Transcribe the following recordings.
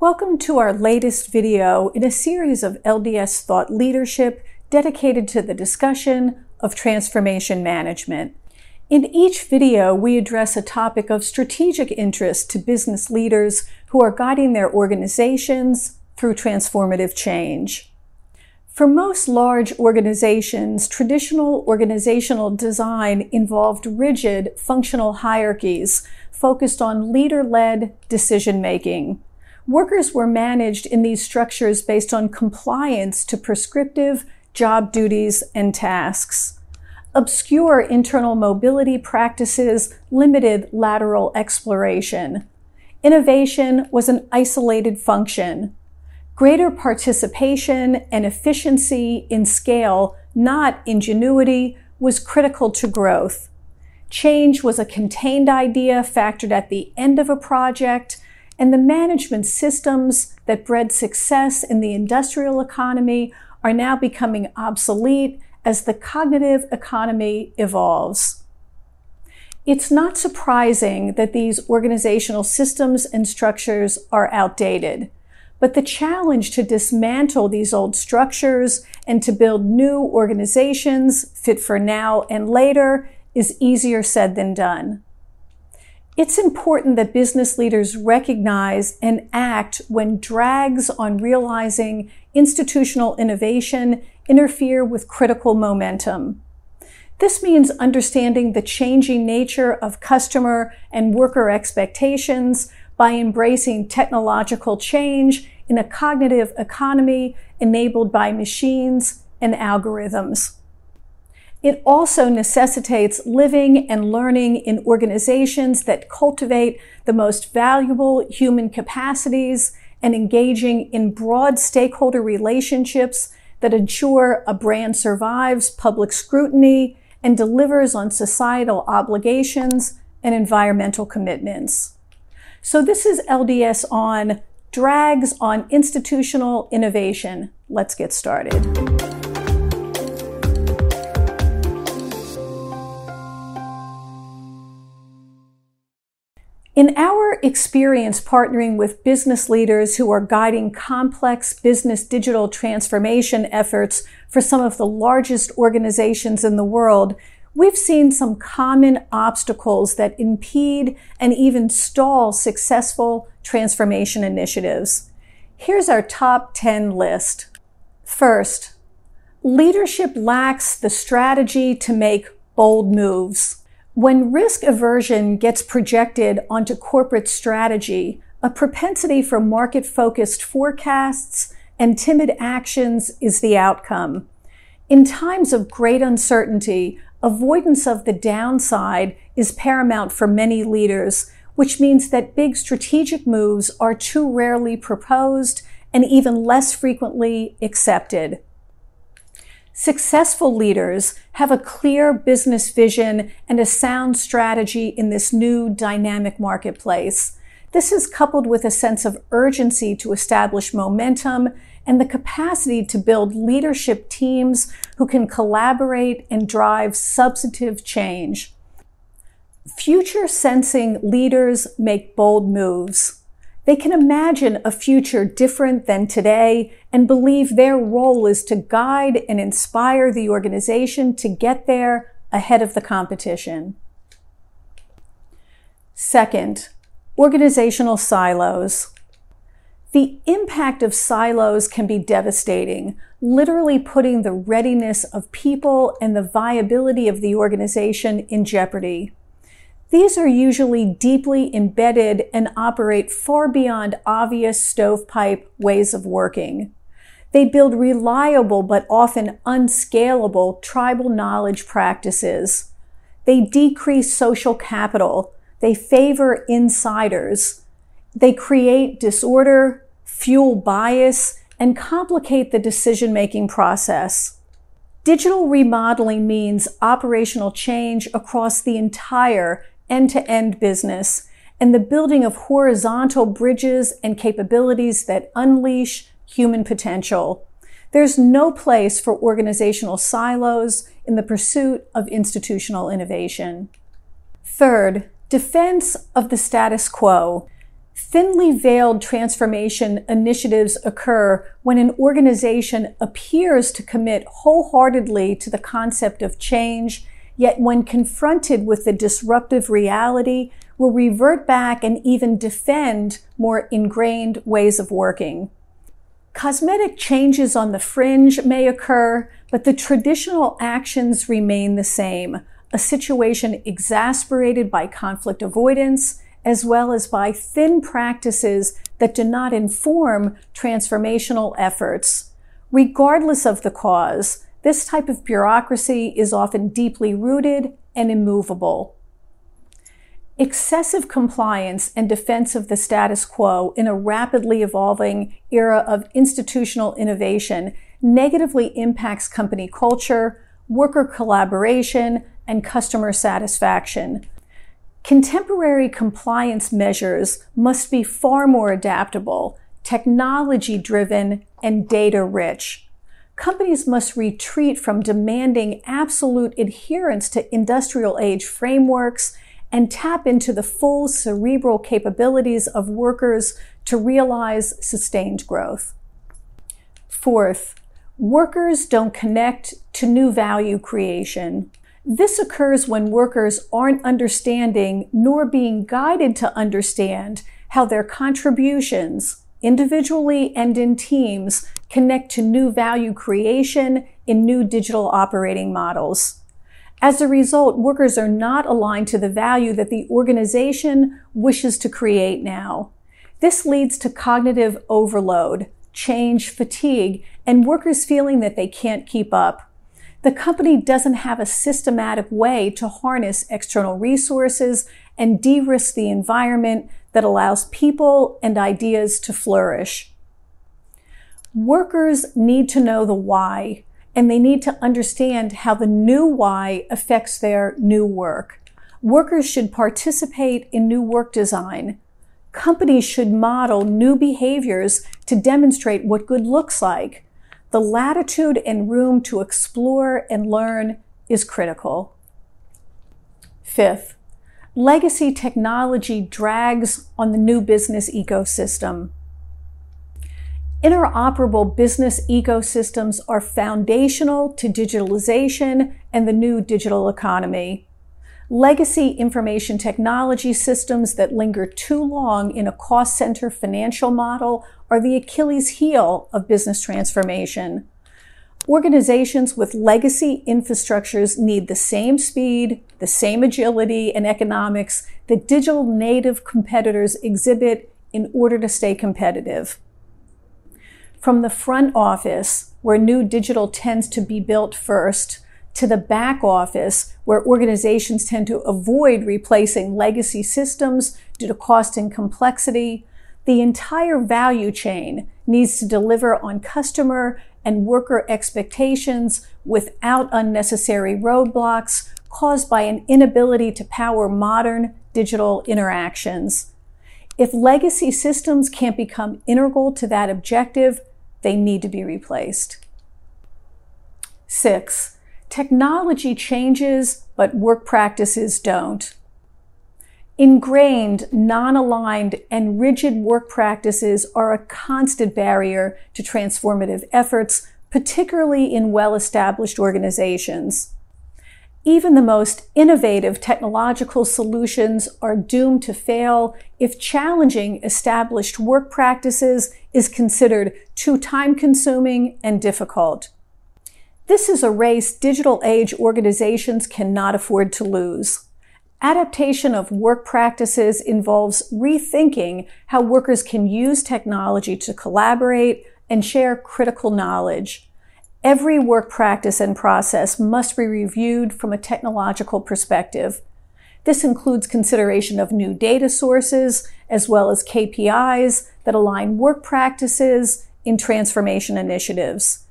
Welcome to our latest video in a series of LDS thought leadership dedicated to the discussion of transformation management. In each video, we address a topic of strategic interest to business leaders who are guiding their organizations through transformative change. For most large organizations, traditional organizational design involved rigid functional hierarchies focused on leader-led decision making. Workers were managed in these structures based on compliance to prescriptive job duties and tasks. Obscure internal mobility practices limited lateral exploration. Innovation was an isolated function. Greater participation and efficiency in scale, not ingenuity, was critical to growth. Change was a contained idea factored at the end of a project and the management systems that bred success in the industrial economy are now becoming obsolete as the cognitive economy evolves. It's not surprising that these organizational systems and structures are outdated, but the challenge to dismantle these old structures and to build new organizations fit for now and later is easier said than done. It's important that business leaders recognize and act when drags on realizing institutional innovation interfere with critical momentum. This means understanding the changing nature of customer and worker expectations by embracing technological change in a cognitive economy enabled by machines and algorithms. It also necessitates living and learning in organizations that cultivate the most valuable human capacities and engaging in broad stakeholder relationships that ensure a brand survives public scrutiny and delivers on societal obligations and environmental commitments. So this is LDS on drags on institutional innovation. Let's get started. In our experience partnering with business leaders who are guiding complex business digital transformation efforts for some of the largest organizations in the world, we've seen some common obstacles that impede and even stall successful transformation initiatives. Here's our top 10 list. First, leadership lacks the strategy to make bold moves. When risk aversion gets projected onto corporate strategy, a propensity for market focused forecasts and timid actions is the outcome. In times of great uncertainty, avoidance of the downside is paramount for many leaders, which means that big strategic moves are too rarely proposed and even less frequently accepted. Successful leaders have a clear business vision and a sound strategy in this new dynamic marketplace. This is coupled with a sense of urgency to establish momentum and the capacity to build leadership teams who can collaborate and drive substantive change. Future sensing leaders make bold moves. They can imagine a future different than today and believe their role is to guide and inspire the organization to get there ahead of the competition. Second, organizational silos. The impact of silos can be devastating, literally putting the readiness of people and the viability of the organization in jeopardy. These are usually deeply embedded and operate far beyond obvious stovepipe ways of working. They build reliable but often unscalable tribal knowledge practices. They decrease social capital. They favor insiders. They create disorder, fuel bias, and complicate the decision making process. Digital remodeling means operational change across the entire end to end business and the building of horizontal bridges and capabilities that unleash human potential. There's no place for organizational silos in the pursuit of institutional innovation. Third, defense of the status quo. Thinly veiled transformation initiatives occur when an organization appears to commit wholeheartedly to the concept of change, yet when confronted with the disruptive reality, will revert back and even defend more ingrained ways of working. Cosmetic changes on the fringe may occur, but the traditional actions remain the same, a situation exasperated by conflict avoidance, as well as by thin practices that do not inform transformational efforts. Regardless of the cause, this type of bureaucracy is often deeply rooted and immovable. Excessive compliance and defense of the status quo in a rapidly evolving era of institutional innovation negatively impacts company culture, worker collaboration, and customer satisfaction. Contemporary compliance measures must be far more adaptable, technology driven, and data rich. Companies must retreat from demanding absolute adherence to industrial age frameworks and tap into the full cerebral capabilities of workers to realize sustained growth. Fourth, workers don't connect to new value creation. This occurs when workers aren't understanding nor being guided to understand how their contributions, individually and in teams, connect to new value creation in new digital operating models. As a result, workers are not aligned to the value that the organization wishes to create now. This leads to cognitive overload, change fatigue, and workers feeling that they can't keep up the company doesn't have a systematic way to harness external resources and de-risk the environment that allows people and ideas to flourish. Workers need to know the why, and they need to understand how the new why affects their new work. Workers should participate in new work design. Companies should model new behaviors to demonstrate what good looks like the latitude and room to explore and learn is critical. Fifth, legacy technology drags on the new business ecosystem. Interoperable business ecosystems are foundational to digitalization and the new digital economy. Legacy information technology systems that linger too long in a cost center financial model are the Achilles heel of business transformation. Organizations with legacy infrastructures need the same speed, the same agility and economics that digital native competitors exhibit in order to stay competitive. From the front office, where new digital tends to be built first, to the back office, where organizations tend to avoid replacing legacy systems due to cost and complexity, the entire value chain needs to deliver on customer and worker expectations without unnecessary roadblocks caused by an inability to power modern digital interactions. If legacy systems can't become integral to that objective, they need to be replaced. Six, technology changes, but work practices don't. Ingrained, non aligned, and rigid work practices are a constant barrier to transformative efforts, particularly in well established organizations. Even the most innovative technological solutions are doomed to fail if challenging established work practices is considered too time consuming and difficult. This is a race digital age organizations cannot afford to lose. Adaptation of work practices involves rethinking how workers can use technology to collaborate and share critical knowledge. Every work practice and process must be reviewed from a technological perspective. This includes consideration of new data sources as well as KPIs that align work practices in transformation initiatives.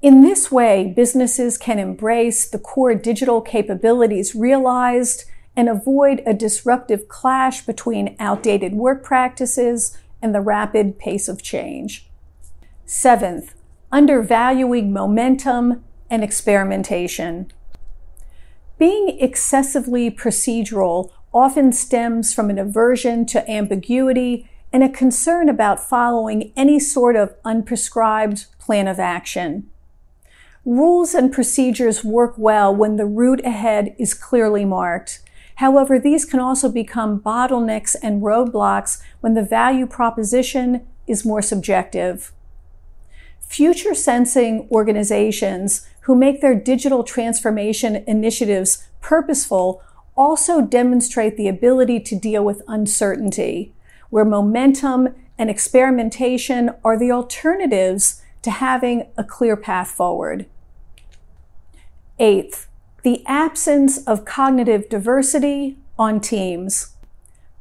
In this way, businesses can embrace the core digital capabilities realized and avoid a disruptive clash between outdated work practices and the rapid pace of change. Seventh, undervaluing momentum and experimentation. Being excessively procedural often stems from an aversion to ambiguity and a concern about following any sort of unprescribed plan of action. Rules and procedures work well when the route ahead is clearly marked. However, these can also become bottlenecks and roadblocks when the value proposition is more subjective. Future sensing organizations who make their digital transformation initiatives purposeful also demonstrate the ability to deal with uncertainty, where momentum and experimentation are the alternatives to having a clear path forward. Eighth, the absence of cognitive diversity on teams.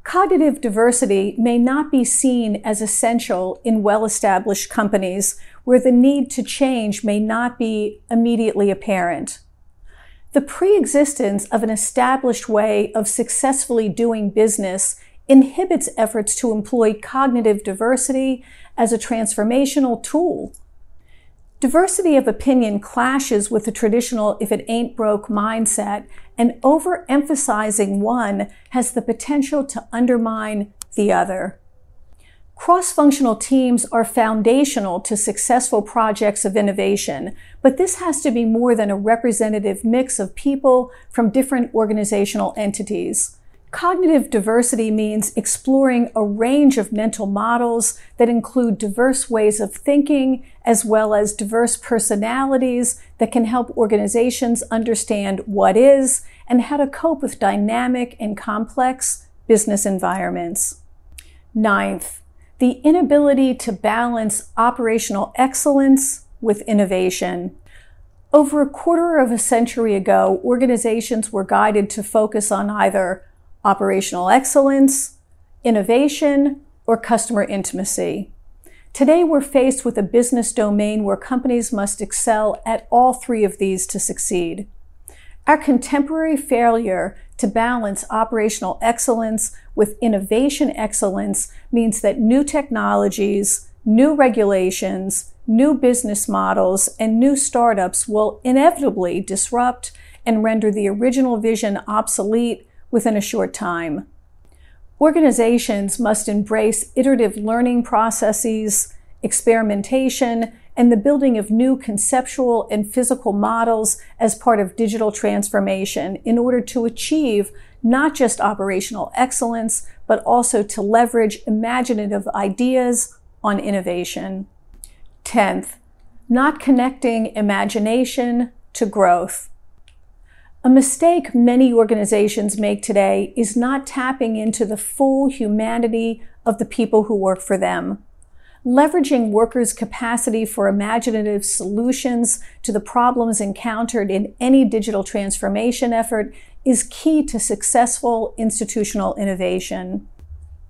Cognitive diversity may not be seen as essential in well established companies where the need to change may not be immediately apparent. The pre-existence of an established way of successfully doing business inhibits efforts to employ cognitive diversity as a transformational tool. Diversity of opinion clashes with the traditional if it ain't broke mindset, and overemphasizing one has the potential to undermine the other. Cross-functional teams are foundational to successful projects of innovation, but this has to be more than a representative mix of people from different organizational entities. Cognitive diversity means exploring a range of mental models that include diverse ways of thinking, as well as diverse personalities that can help organizations understand what is and how to cope with dynamic and complex business environments. Ninth, the inability to balance operational excellence with innovation. Over a quarter of a century ago, organizations were guided to focus on either operational excellence, innovation, or customer intimacy. Today, we're faced with a business domain where companies must excel at all three of these to succeed. Our contemporary failure to balance operational excellence with innovation excellence means that new technologies, new regulations, new business models, and new startups will inevitably disrupt and render the original vision obsolete within a short time. Organizations must embrace iterative learning processes, experimentation, and the building of new conceptual and physical models as part of digital transformation in order to achieve not just operational excellence, but also to leverage imaginative ideas on innovation. 10th, not connecting imagination to growth. A mistake many organizations make today is not tapping into the full humanity of the people who work for them leveraging workers' capacity for imaginative solutions to the problems encountered in any digital transformation effort is key to successful institutional innovation.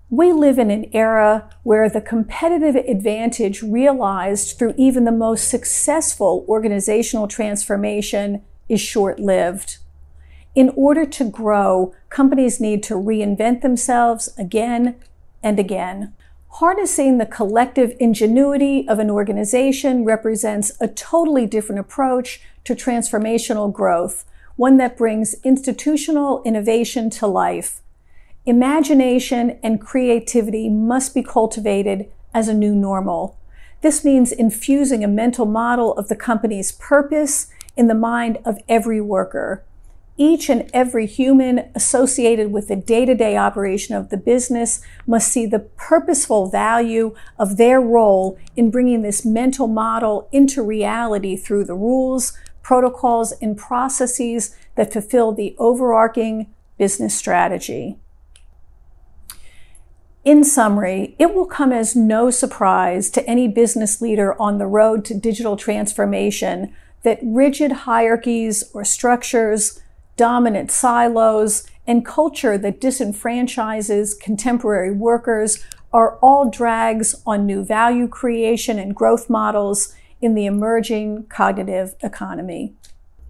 We live in an era where the competitive advantage realized through even the most successful organizational transformation is short lived. In order to grow, companies need to reinvent themselves again and again. Harnessing the collective ingenuity of an organization represents a totally different approach to transformational growth, one that brings institutional innovation to life. Imagination and creativity must be cultivated as a new normal. This means infusing a mental model of the company's purpose in the mind of every worker each and every human associated with the day to day operation of the business must see the purposeful value of their role in bringing this mental model into reality through the rules, protocols, and processes that fulfill the overarching business strategy. In summary, it will come as no surprise to any business leader on the road to digital transformation that rigid hierarchies or structures dominant silos, and culture that disenfranchises contemporary workers are all drags on new value creation and growth models in the emerging cognitive economy.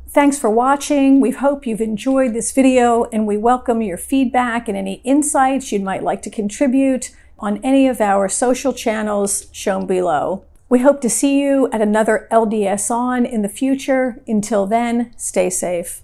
Thanks for watching. We hope you've enjoyed this video and we welcome your feedback and any insights you might like to contribute on any of our social channels shown below. We hope to see you at another LDS On in the future. Until then, stay safe.